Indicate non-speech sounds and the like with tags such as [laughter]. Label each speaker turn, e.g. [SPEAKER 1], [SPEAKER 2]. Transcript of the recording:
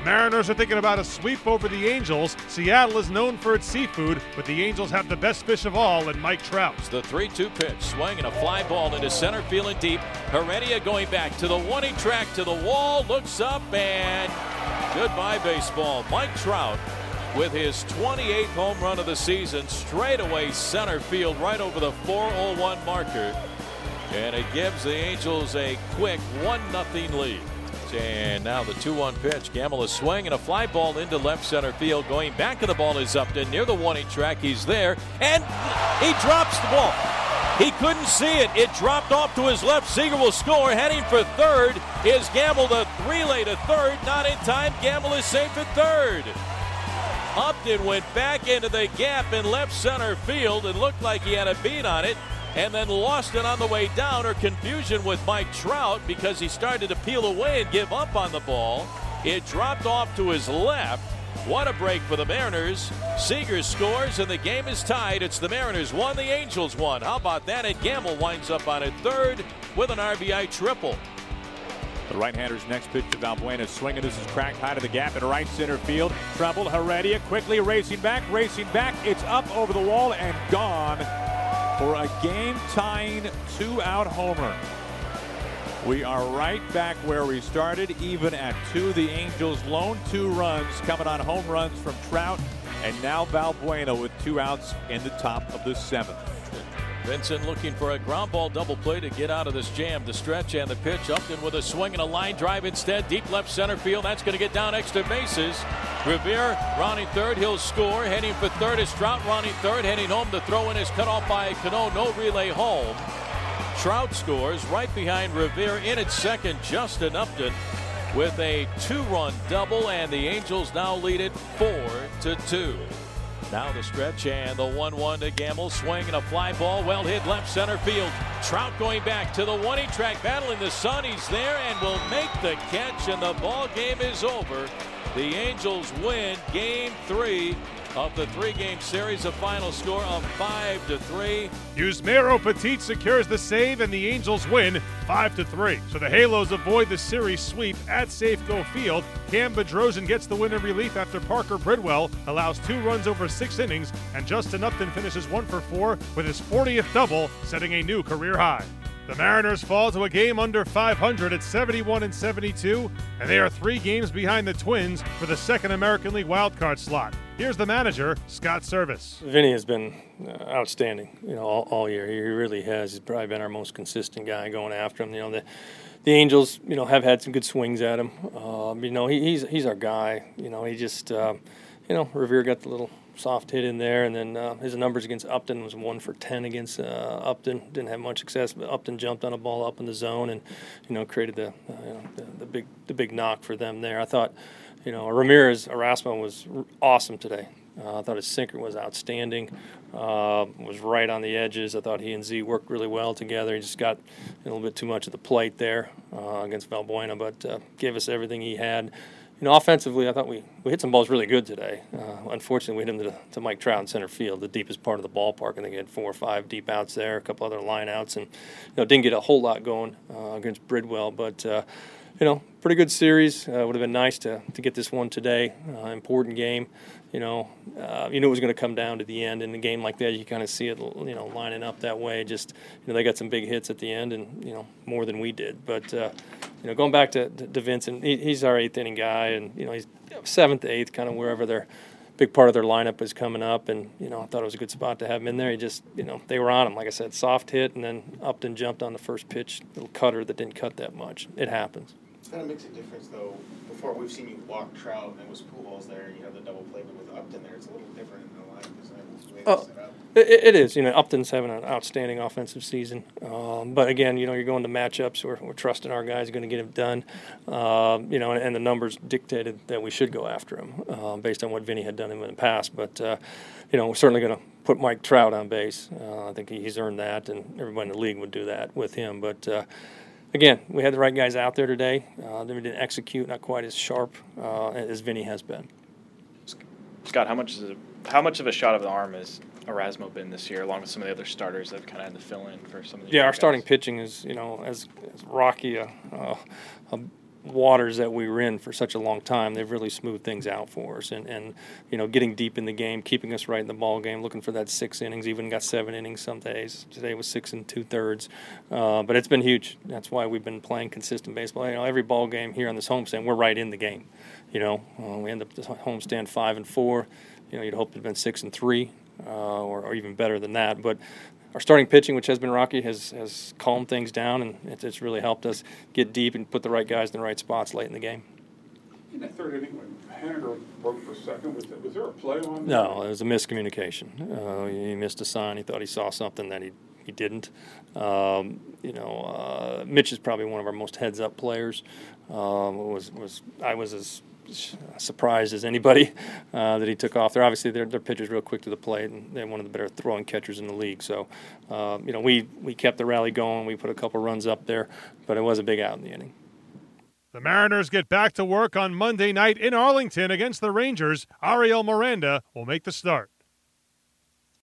[SPEAKER 1] The Mariners are thinking about a sweep over the Angels. Seattle is known for its seafood, but the Angels have the best fish of all in Mike Trout.
[SPEAKER 2] The 3 2 pitch, swinging a fly ball into center field and deep. Heredia going back to the one track to the wall, looks up, and goodbye, baseball. Mike Trout with his 28th home run of the season, straight away center field, right over the 401 marker. And it gives the Angels a quick 1 0 lead. And now the 2 1 pitch. Gamel is swinging a fly ball into left center field. Going back to the ball is Upton near the 1 track. He's there. And he drops the ball. He couldn't see it. It dropped off to his left. Seager will score. Heading for third is Gamel. The three relay to third. Not in time. Gamel is safe at third. Upton went back into the gap in left center field and looked like he had a beat on it and then lost it on the way down or confusion with Mike Trout because he started to peel away and give up on the ball. It dropped off to his left. What a break for the Mariners. Seager scores and the game is tied. It's the Mariners one, the Angels one. How about that? And Gamel winds up on a third with an RBI triple.
[SPEAKER 3] The right-hander's next pitch to Valbuena. Swinging. This is cracked high to the gap in right center field. Trouble. Heredia quickly racing back, racing back. It's up over the wall and gone for a game-tying two-out homer. We are right back where we started, even at two. The Angels lone two runs coming on home runs from Trout, and now Valbuena with two outs in the top of the seventh.
[SPEAKER 2] Vincent looking for a ground ball double play to get out of this jam. The stretch and the pitch. Upton with a swing and a line drive instead. Deep left center field. That's going to get down extra bases. Revere rounding third. He'll score. Heading for third is Trout rounding third. Heading home. The throw in is cut off by Cano. No relay home. Trout scores right behind Revere in at second. Justin Upton with a two-run double, and the Angels now lead it four to two. Now the stretch and the 1 1 to Gamel. Swing and a fly ball. Well hit left center field. Trout going back to the 1 track battle in the sun. He's there and will make the catch, and the ball game is over. The Angels win game three of the three-game series. A final score of five to three.
[SPEAKER 1] Yusmeiro Petit secures the save, and the Angels win five to three. So the Halos avoid the series sweep at Safeco Field. Cam Bedrosian gets the win in relief after Parker Bridwell allows two runs over six innings, and Justin Upton finishes one for four with his 40th double, setting a new career high. The Mariners fall to a game under 500 at 71 and 72, and they are three games behind the Twins for the second American League wildcard slot. Here's the manager, Scott Servais.
[SPEAKER 4] Vinny has been uh, outstanding, you know, all, all, year. He really has. He's probably been our most consistent guy going after him. You know, the the Angels, you know, have had some good swings at him. Um, you know, he, he's he's our guy. You know, he just, uh, you know, Revere got the little soft hit in there, and then uh, his numbers against Upton was one for ten against uh, Upton. Didn't have much success, but Upton jumped on a ball up in the zone, and you know created the, uh, you know, the, the big the big knock for them there. I thought, you know, Ramirez Erasmo was awesome today. Uh, I thought his sinker was outstanding. Uh, was right on the edges. I thought he and Z worked really well together. He just got a little bit too much of the plate there uh, against Valbuena, but gave us everything he had you know, offensively, I thought we, we hit some balls really good today. Uh, unfortunately, we hit them to, to, Mike Trout in center field, the deepest part of the ballpark. I think he had four or five deep outs there, a couple other line outs, and you know, didn't get a whole lot going uh, against Bridwell. But uh, you know, pretty good series. Uh, would have been nice to, to get this one today. Uh, important game. You know, uh, you knew it was going to come down to the end. In a game like that, you kind of see it, you know, lining up that way. Just you know, they got some big hits at the end, and you know, more than we did. But uh, you know, going back to, to Vincent, he, he's our eighth inning guy, and you know, he's seventh, eighth, kind of wherever their big part of their lineup is coming up. And you know, I thought it was a good spot to have him in there. He just, you know, they were on him. Like I said, soft hit, and then Upton jumped on the first pitch, little cutter that didn't cut that much. It happens
[SPEAKER 5] kind of makes a difference though. Before we've seen you walk Trout and it was Pujols there, and you have the double play, but with Upton there, it's a little different in the line because the way oh.
[SPEAKER 4] It, it is. You know, Upton's having an outstanding offensive season. Um, but again, you know, you're going to matchups. We're, we're trusting our guys are going to get it done. Uh, you know, and, and, the numbers dictated that we should go after him uh, based on what Vinny had done him in the past. But, uh, you know, we're certainly going to put Mike Trout on base. Uh, I think he's earned that, and everybody in the league would do that with him. But, uh, again, we had the right guys out there today. Uh, we didn't execute, not quite as sharp uh, as Vinny has been.
[SPEAKER 6] Scott, how much is it, how much of a shot of the arm has Erasmo been this year, along with some of the other starters that have kind of had to fill in for some of the
[SPEAKER 4] yeah, our guys? starting pitching is you know as, as rocky a, a, a waters that we were in for such a long time, they've really smoothed things out for us. And, and you know, getting deep in the game, keeping us right in the ball game, looking for that six innings, even got seven innings some days. Today was six and two thirds. Uh, but it's been huge. That's why we've been playing consistent baseball. You know, every ball game here on this homestand, we're right in the game. You know, uh, we end up the homestand five and four. You know, you'd hope it'd been six and three. Uh, or, or, even better than that. But our starting pitching, which has been rocky, has has calmed things down, and it's, it's really helped us get deep and put the right guys in the right spots late in the game.
[SPEAKER 7] In that third inning, when broke for second, was, was there a play on?
[SPEAKER 4] No, it was a miscommunication. Uh, he missed a sign. He thought he saw something that he he didn't. Um, you know, uh, Mitch is probably one of our most heads-up players. Um, was was I was as surprised as anybody [laughs] uh, that he took off there. Obviously, their, their pitcher's real quick to the plate, and they're one of the better throwing catchers in the league. So, uh, you know, we, we kept the rally going. We put a couple runs up there, but it was a big out in the inning.
[SPEAKER 1] The Mariners get back to work on Monday night in Arlington against the Rangers. Ariel Miranda will make the start.